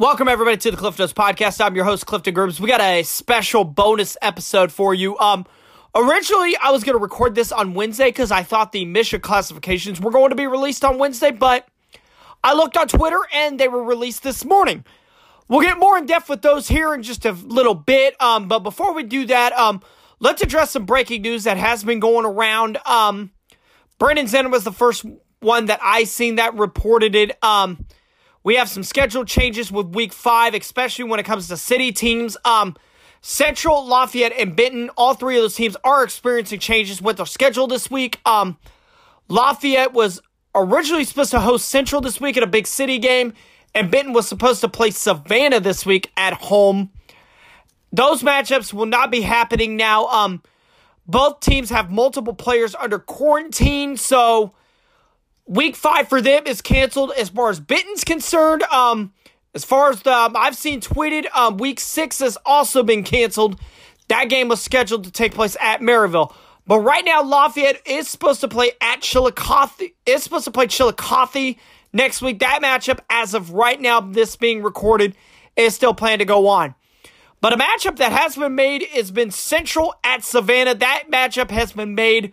Welcome everybody to the Cliff Notes Podcast. I'm your host Clifton Grooms. We got a special bonus episode for you. Um, originally I was going to record this on Wednesday because I thought the MSHSAA classifications were going to be released on Wednesday, but I looked on Twitter and they were released this morning. We'll get more in depth with those here in just a little bit. Um, but before we do that, um, let's address some breaking news that has been going around. Um, Brandon Zenner was the first one that I seen that reported it. Um we have some schedule changes with week five, especially when it comes to city teams. Um, Central, Lafayette, and Benton, all three of those teams are experiencing changes with their schedule this week. Um, Lafayette was originally supposed to host Central this week at a big city game, and Benton was supposed to play Savannah this week at home. Those matchups will not be happening now. Um, both teams have multiple players under quarantine, so week five for them is canceled as far as Benton's concerned. Um, as far as the um, I've seen tweeted, um, week six has also been canceled. That game was scheduled to take place at Maryville. But right now, Lafayette is supposed to play at Chillicothe. Is supposed to play Chillicothe next week. That matchup, as of right now, this being recorded, is still planned to go on. But a matchup that has been made has been Central at Savannah. That matchup has been made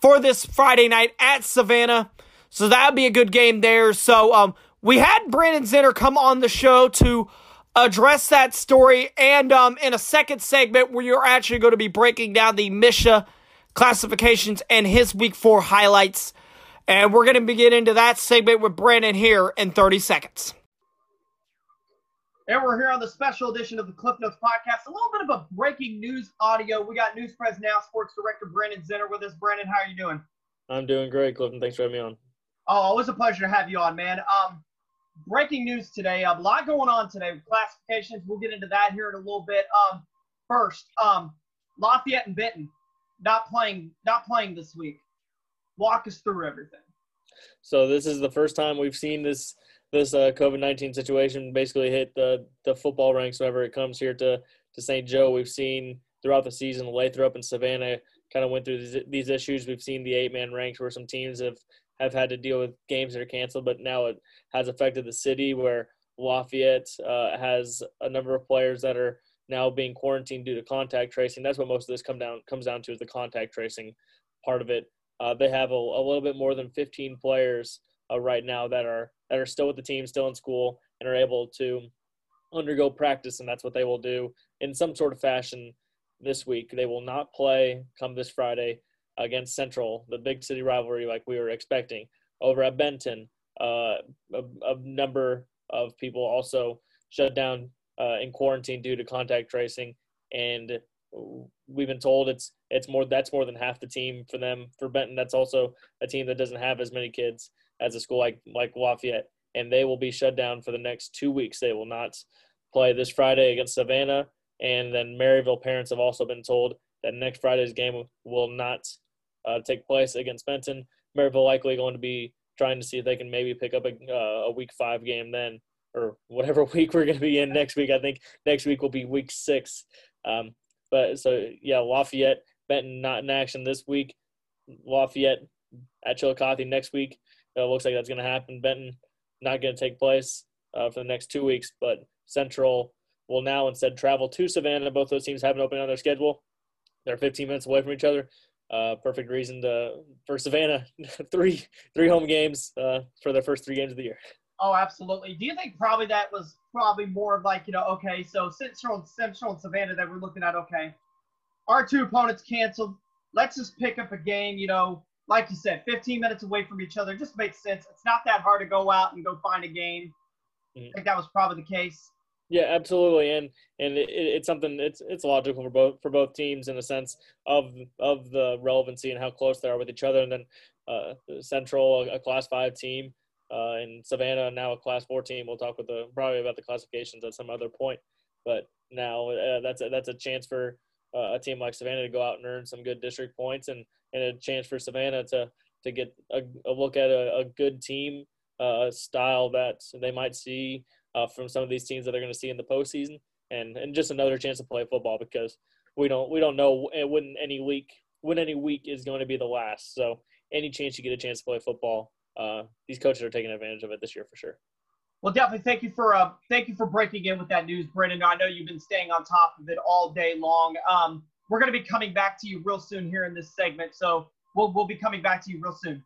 for this Friday night at Savannah. So that would be a good game there. So um, we had Brandon Zinner come on the show to address that story. And um, in a second segment, where you're actually going to be breaking down the MSHSAA classifications and his week four highlights. And we're going to get into that segment with Brandon here in 30 seconds. And we're here on the special edition of the Cliff Notes podcast. A little bit of a breaking news audio. We got News Press Now sports director Brandon Zinner with us. Brandon, how are you doing? I'm doing great, Clifton. Thanks for having me on. Oh, always a pleasure to have you on, man. Um, breaking news today. A lot going on today with classifications. We'll get into that here in a little bit. Um, first, um, Lafayette and Benton not playing, not playing this week. Walk us through everything. So this is the first time we've seen this this uh, COVID nineteen situation basically hit the the football ranks whenever it comes here to to St. Joe. We've seen throughout the season, Lathrop and Savannah kind of went through these, these issues. We've seen the eight man ranks where some teams have have had to deal with games that are canceled, but now it has affected the city where Lafayette uh, has a number of players that are now being quarantined due to contact tracing. That's what most of this come down comes down to is the contact tracing part of it. Uh, they have a, a, little bit more than 15 players uh, right now that are that are still with the team, still in school, and are able to undergo practice, and that's what they will do in some sort of fashion this week. They will not play come this Friday against Central, the big city rivalry like we were expecting. Over at Benton, uh, a, a, number of people also shut down uh, in quarantine due to contact tracing, and we've been told it's it's more that's more than half the team for them. For Benton, that's also a team that doesn't have as many kids as a school like like Lafayette, and they will be shut down for the next two weeks. They will not play this Friday against Savannah, and then Maryville parents have also been told that next Friday's game will not uh, take place against Benton. Maryville likely going to be trying to see if they can maybe pick up a, uh, a week five game then, or whatever week we're going to be in next week. I think next week will be week six. Um, but so yeah, Lafayette, Benton not in action this week. Lafayette at Chillicothe next week. It looks like that's going to happen. Benton not going to take place uh, for the next two weeks, but Central will now instead travel to Savannah. Both those teams have an opening on their schedule. They're 15 minutes away from each other uh, perfect reason to for Savannah three three home games uh, for their first three games of the year. Oh, absolutely. Do you think probably that was probably more of like you know okay, so Central Central and Savannah that we're looking at okay, our two opponents canceled. Let's just pick up a game. You know, like you said, 15 minutes away from each other just makes sense. It's not that hard to go out and go find a game. Mm-hmm. I think that was probably the case. Yeah, absolutely, and and it, it's something it's it's logical for both for both teams in the sense of of the relevancy and how close they are with each other, and then uh, Central a, class five team, uh, and Savannah now a class four team. We'll talk with the probably about the classifications at some other point, but now uh, that's a, that's a chance for uh, a team like Savannah to go out and earn some good district points, and and a chance for Savannah to to get a, a look at a, a good team uh, style that they might see uh, from some of these teams that they're going to see in the postseason, and and just another chance to play football because we don't we don't know when any week when any week is going to be the last. So any chance you get a chance to play football, uh, these coaches are taking advantage of it this year for sure. Well, definitely thank you for uh, thank you for breaking in with that news, Brandon. I know you've been staying on top of it all day long. Um, we're going to be coming back to you real soon here in this segment, so we'll we'll be coming back to you real soon.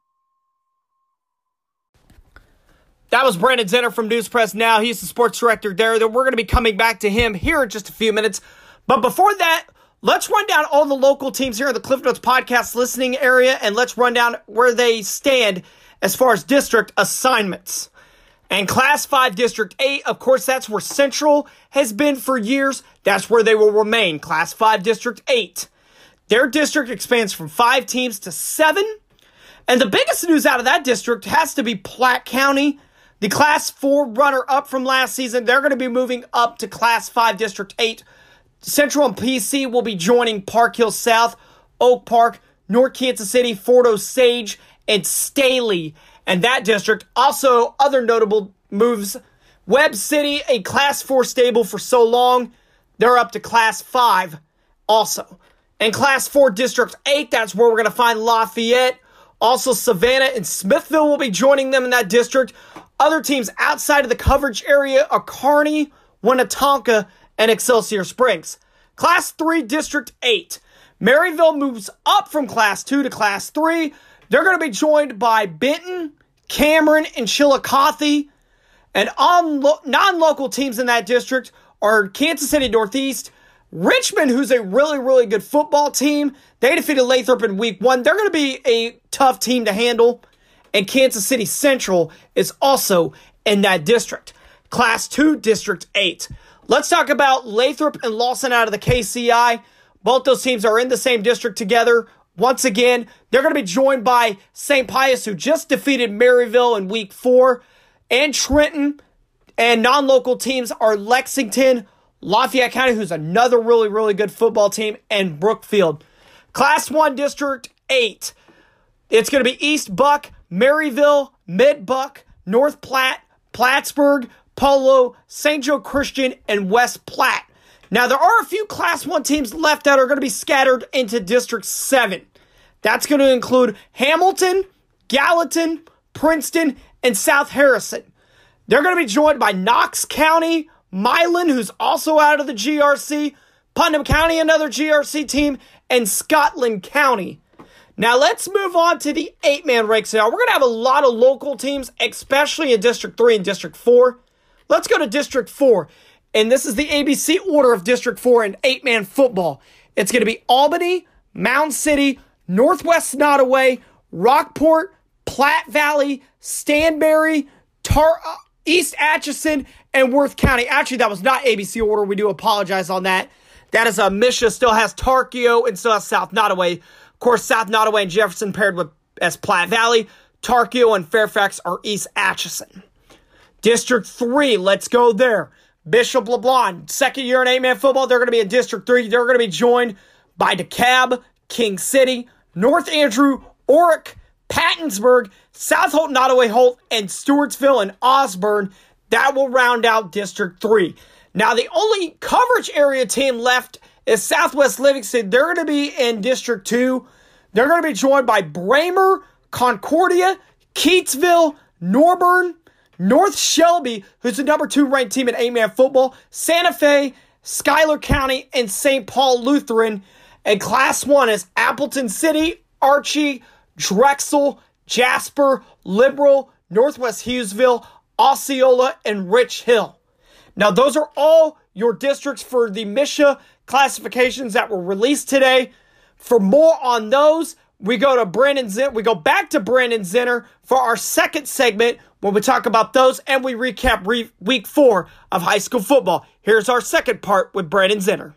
That was Brandon Zinner from News Press Now. He's the sports director there. That we're going to be coming back to him here in just a few minutes. But before that, let's run down all the local teams here in the Cliff Notes podcast listening area, and let's run down where they stand as far as district assignments. And Class 5 District 8, of course, that's where Central has been for years. That's where they will remain. Class 5 District 8. Their district expands from five teams to seven. And the biggest news out of that district has to be Platte County. The Class 4 runner up from last season, they're going to be moving up to Class 5 District 8. Central and PC will be joining Park Hill South, Oak Park, North Kansas City, Fort Osage, and Staley and that district. Also, other notable moves Webb City, a class four stable for so long, they're up to class five also. And class four, district eight, that's where we're going to find Lafayette. Also, Savannah and Smithville will be joining them in that district. Other teams outside of the coverage area are Kearney, Winnetonka, and Excelsior Springs. Class 3, District 8. Maryville moves up from Class 2 to Class 3. They're going to be joined by Benton, Cameron, and Chillicothe. And on non local teams in that district are Kansas City Northeast, Richmond, who's a really, really good football team. They defeated Lathrop in week one. They're going to be a tough team to handle. And Kansas City Central is also in that district. Class 2, District 8. Let's talk about Lathrop and Lawson out of the KCI. Both those teams are in the same district together. Once again, they're going to be joined by St. Pius, who just defeated Maryville in week four, and Trenton. And non local teams are Lexington, Lafayette County, who's another really, really good football team, and Brookfield. Class 1 District 8. It's going to be East Buck, Maryville, Mid Buck, North Platte, Plattsburgh, Polo, St. Joe Christian, and West Platte. Now, there are a few Class 1 teams left that are going to be scattered into District 7. That's going to include Hamilton, Gallatin, Princeton, and South Harrison. They're going to be joined by Knox County, Milan, who's also out of the GRC, Putnam County, another GRC team, and Scotland County. Now let's move on to the eight man ranks now. We're going to have a lot of local teams, especially in District 3 and District 4. Let's go to District 4. And this is the ABC order of District 4 in eight man football. It's going to be Albany, Mound City, Northwest Nodaway, Rockport, Platte Valley, Stanberry, Tar- uh, East Atchison, and Worth County. Actually, that was not ABC order. We do apologize on that. That is a uh, MSHSAA still has Tarkio and still has South Nodaway. Course, South Nodaway and Jefferson paired with as Platte Valley. Tarkio and Fairfax are East Atchison. District 3, let's go there. Bishop LeBlond, second year in eight man football. They're going to be in District 3. They're going to be joined by DeKalb, King City, North Andrew, Orrick, Pattonsburg, South Holt, Nodaway Holt, and Stewartsville and Osborn. That will round out District 3. Now, the only coverage area team left is Southwest Livingston. They're going to be in District 2. They're going to be joined by Braymer, Concordia, Keytesville, Norborne, North Shelby, who's the number two ranked team in eight man football, Santa Fe, Schuyler County, and St. Paul Lutheran. And Class 1 is Appleton City, Archie, Drexel, Jasper, Liberal, Northwest Hughesville, Osceola, and Rich Hill. Now, those are all your districts for the MSHSAA classifications that were released today. For more on those, we go to Brandon Zen- we go back to Brandon Zinner for our second segment when we talk about those and we recap re- week four of high school football. Here's our second part with Brandon Zinner.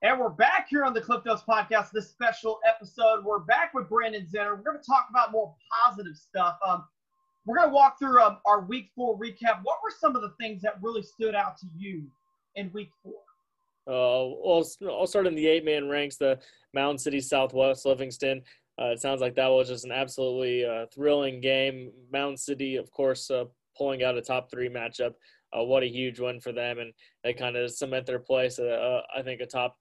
And we're back here on the Cliff Notes podcast, this special episode. We're back with Brandon Zinner. We're going to talk about more positive stuff. Um, we're going to walk through um, our week four recap. What were some of the things that really stood out to you in week four? Uh, I'll, I'll start in the eight man ranks. The Mound City Southwest Livingston. Uh, it sounds like that was just an absolutely uh, thrilling game. Mound City, of course, pulling out a top three matchup. What a huge win for them, and they kind of cement their place. I think a top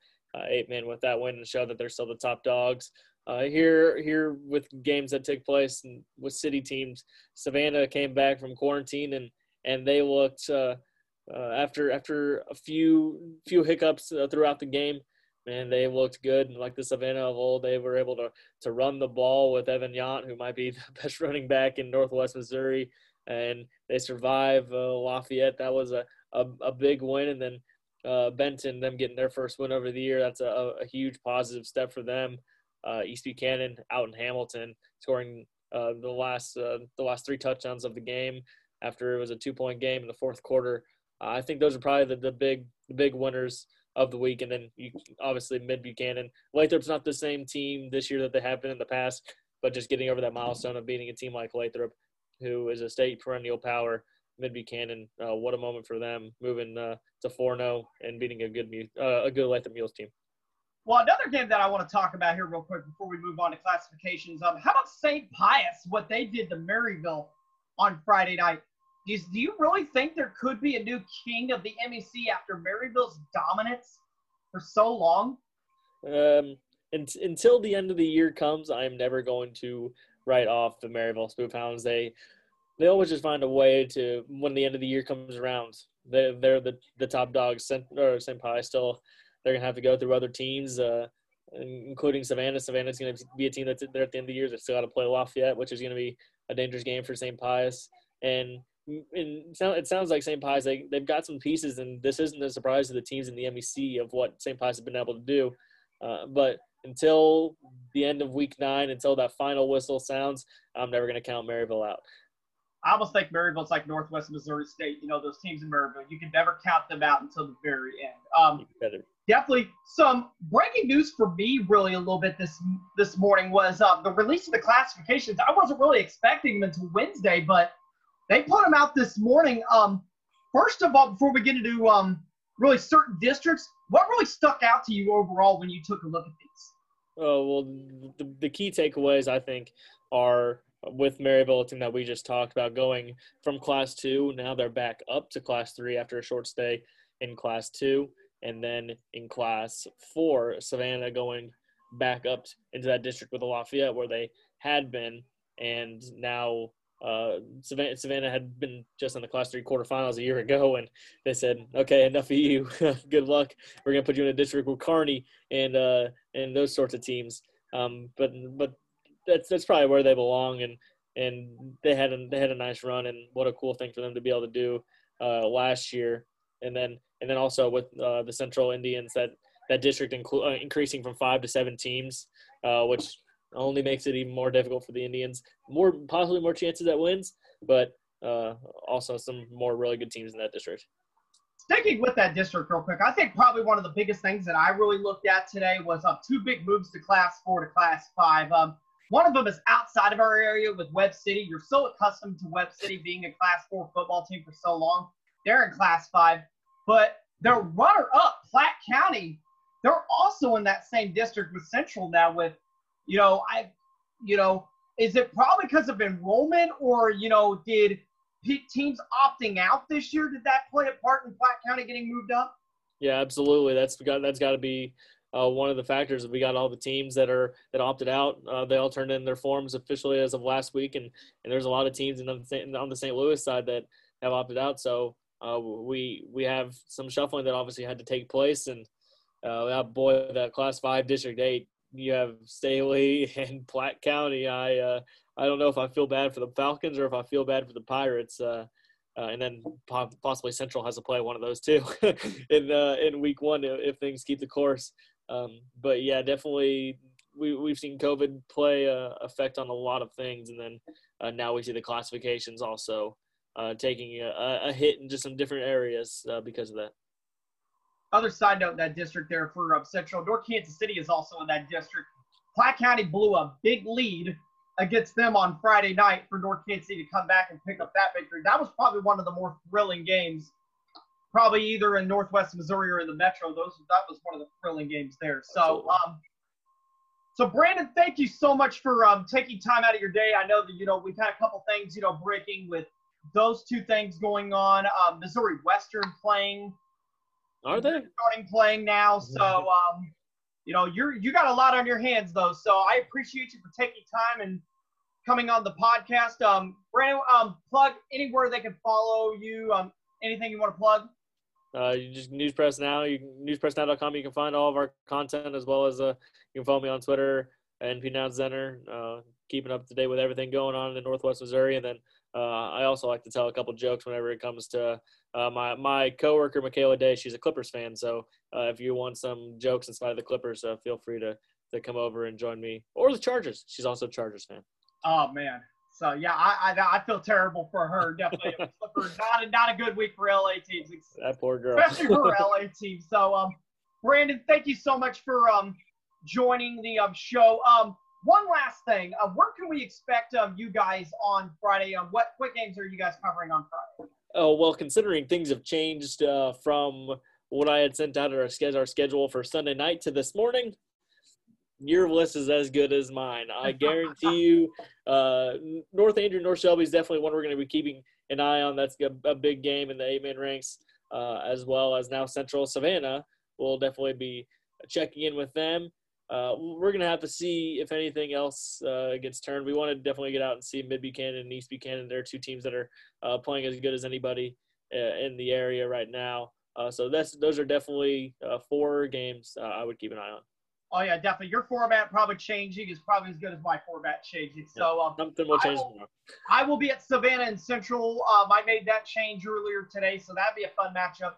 eight man with that win and show that they're still the top dogs. uh, here here with games that took place and with city teams, Savannah came back from quarantine and and they looked uh, uh, after after a few few hiccups uh, throughout the game. Man, they looked good. And Like the Savannah of old, they were able to to run the ball with Evan Yount, who might be the best running back in Northwest Missouri, and they survive uh, Lafayette. That was a, a, a big win, and then uh, Benton, them getting their first win over the year. That's a, a huge positive step for them. Uh, East Buchanan out in Hamilton, scoring uh, the last the last three touchdowns of the game after it was a two point game in the fourth quarter. Uh, I think those are probably the, the big the big winners of the week, and then you, obviously Mid Buchanan. Lathrop's not the same team this year that they have been in the past, but just getting over that milestone of beating a team like Lathrop, who is a state perennial power. Mid Buchanan, uh, what a moment for them, moving uh, to 4-0 and beating a good uh, a good Lathrop Mules team. Well, another game that I want to talk about here real quick before we move on to classifications. Um, how about St. Pius? What they did to Maryville on Friday night. Do you, really think there could be a new king of the MEC after Maryville's dominance for so long? Um, and, until the end of the year comes, I am never going to write off the Maryville Spoofhounds. They they always just find a way to when the end of the year comes around. They they're the the top dogs. Or St. Pius still they're gonna have to go through other teams, uh, including Savannah. Savannah's gonna be a team that's there at the end of the year. They still got to play Lafayette, which is gonna be a dangerous game for St. Pius. And, and it sounds like St. Pius they they've got some pieces, and this isn't a surprise to the teams in the MEC of what St. Pius has been able to do. Uh, but until the end of week nine, until that final whistle sounds, I'm never going to count Maryville out. I almost think Maryville's like Northwest Missouri State. You know, those teams in Maryville, you can never count them out until the very end. Um, definitely some breaking news for me really a little bit this this morning was uh, the release of the classifications. I wasn't really expecting them until Wednesday, but they put them out this morning. Um, first of all, before we get into um, really certain districts, what really stuck out to you overall when you took a look at these? Oh well, the, the key takeaways I think are with Maryville, a team that we just talked about going from Class Two. Now they're back up to Class Three after a short stay in Class Two and then in class four, Savannah going back up into that district with the Lafayette where they had been, and now uh, Savannah, Savannah had been just in the class three quarterfinals a year ago, and they said, "Okay, enough of you. Good luck. We're gonna put you in a district with Kearney and uh, and those sorts of teams." Um, but but that's that's probably where they belong, and and they had a, they had a nice run, and what a cool thing for them to be able to do uh, last year and then and then also with uh, the Central Indians that that district inclu- uh, increasing from five to seven teams, uh, which only makes it even more difficult for the Indians. More possibly more chances at wins, but uh, also some more really good teams in that district. Sticking with that district real quick, I think probably one of the biggest things that I really looked at today was uh, two big moves to Class Four to Class Five. Um, one of them is outside of our area with Webb City. You're so accustomed to Webb City being a Class Four football team for so long. They're in Class Five. But their runner up, Platte County, they're also in that same district with Central now with, you know, I, you know, is it probably because of enrollment or, you know, did teams opting out this year? Did that play a part in Platte County getting moved up? Yeah, absolutely. That's got that's got to be uh, one of the factors. We got all the teams that are that opted out. Uh, they all turned in their forms officially as of last week, and and there's a lot of teams in the, on the St. Louis side that have opted out. So uh, we we have some shuffling that obviously had to take place, and uh, that boy, that Class Five District Eight, you have Staley and Platte County. I uh, I don't know if I feel bad for the Falcons or if I feel bad for the Pirates. Uh, uh, and then possibly Central has to play one of those too in uh, in week one if things keep the course. Um, but yeah, definitely we we've seen COVID play a effect on a lot of things, and then uh, now we see the classifications also uh, taking a, a, hit in just some different areas uh, because of that. Other side note, in that district there for uh, Central North Kansas City is also in that district. Platte County blew a big lead against them on Friday night for North Kansas City to come back and pick up that victory. That was probably one of the more thrilling games, probably either in Northwest Missouri or in the Metro. Those that was one of the thrilling games there. So, um, so Brandon, thank you so much for um, taking time out of your day. I know that you know we've had a couple things you know breaking with those two things going on. Um, Missouri Western playing. Are they starting playing now? So um, you know, you're you got a lot on your hands though. So I appreciate you for taking time and coming on the podcast. Um, Brandon, um, plug anywhere they can follow you. Um, anything you want to plug? Uh, you just News Press Now. You newspressnow.com. You can find all of our content as well as uh, you can follow me on Twitter and P Center. Uh, keeping up to date with everything going on in Northwest Missouri, and then uh, I also like to tell a couple jokes whenever it comes to uh, my my coworker Michaela Day. She's a Clippers fan, so uh, if you want some jokes inside of the Clippers, uh, feel free to to come over and join me, or the Chargers. She's also a Chargers fan. Oh man, so yeah, I I, I feel terrible for her. Definitely, Clippers not a, not a good week for LA teams. That poor girl, especially for LA teams. So um, Brandon, thank you so much for um joining the um show. Um, one last thing, uh, where can we expect um you guys on Friday? Um, what what games are you guys covering on Friday? Oh well, considering things have changed uh, from what I had sent out our schedule, our schedule for Sunday night to this morning, your list is as good as mine. I guarantee you, uh, North Andrew, North Shelby is definitely one we're going to be keeping an eye on. That's a, a big game in the eight man ranks, uh, as well as now Central Savannah. We'll definitely be checking in with them. Uh, we're going to have to see if anything else uh, gets turned. We want to definitely get out and see Mid Buchanan and East Buchanan. They're two teams that are uh, playing as good as anybody uh, in the area right now. so that's those are definitely four games I would keep an eye on. Oh yeah, definitely. Your format probably changing is probably as good as my format changing. So um, something will change I will, I will, be at Savannah and Central. Um, I made that change earlier today, so that'd be a fun matchup.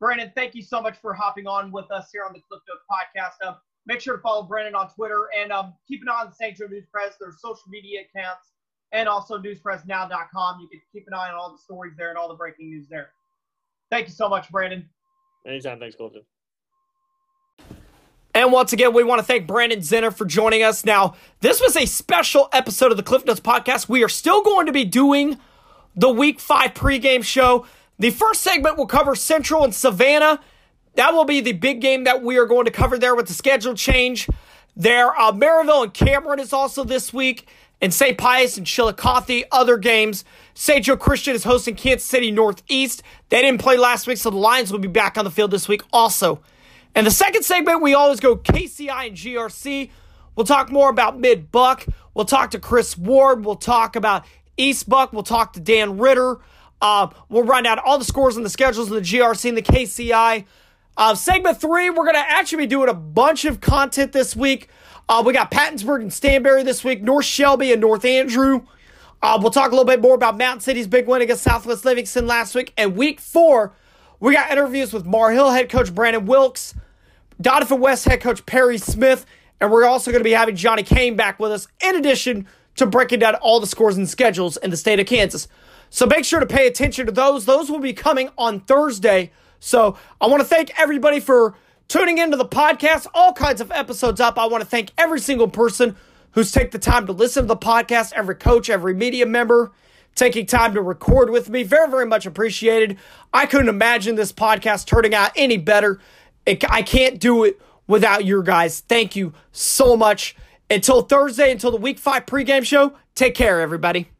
Brandon, thank you so much for hopping on with us here on the Cliff Notes podcast. Um, make sure to follow Brandon on Twitter and um, keep an eye on the St. Joe News Press. their social media accounts and also newspressnow.com. You can keep an eye on all the stories there and all the breaking news there. Thank you so much, Brandon. Anytime. Thanks, Colton. And once again, we want to thank Brandon Zinner for joining us. Now, this was a special episode of the Cliff Notes podcast. We are still going to be doing the week five pregame show. The first segment will cover Central and Savannah. That will be the big game that we are going to cover there with the schedule change. There, uh, Maryville and Cameron is also this week, and St. Pius and Chillicothe, other games. St. Joe Christian is hosting Kansas City Northeast. They didn't play last week, so the Lions will be back on the field this week also. And the second segment, we always go KCI and GRC. We'll talk more about Mid Buck. We'll talk to Chris Ward. We'll talk about East Buck. We'll talk to Dan Ritter. Uh, we'll run out all the scores and the schedules in the GRC and the KCI. Uh, segment three, we're going to actually be doing a bunch of content this week. Uh, we got Pattonsburg and Stanberry this week, North Shelby and North Andrew. Uh, we'll talk a little bit more about Mound City's big win against Southwest Livingston last week. And week four, we got interviews with Maur Hill head coach Brandon Wilkes, Doniphan West head coach Perry Smith, and we're also going to be having Johnny Kane back with us, in addition to breaking down all the scores and schedules in the state of Kansas. So make sure to pay attention to those. Those will be coming on Thursday. So I want to thank everybody for tuning into the podcast. All kinds of episodes up. I want to thank every single person who's taken the time to listen to the podcast, every coach, every media member taking time to record with me. Very, very much appreciated. I couldn't imagine this podcast turning out any better. It, I can't do it without your guys. Thank you so much. Until Thursday, until the week five pregame show, take care, everybody.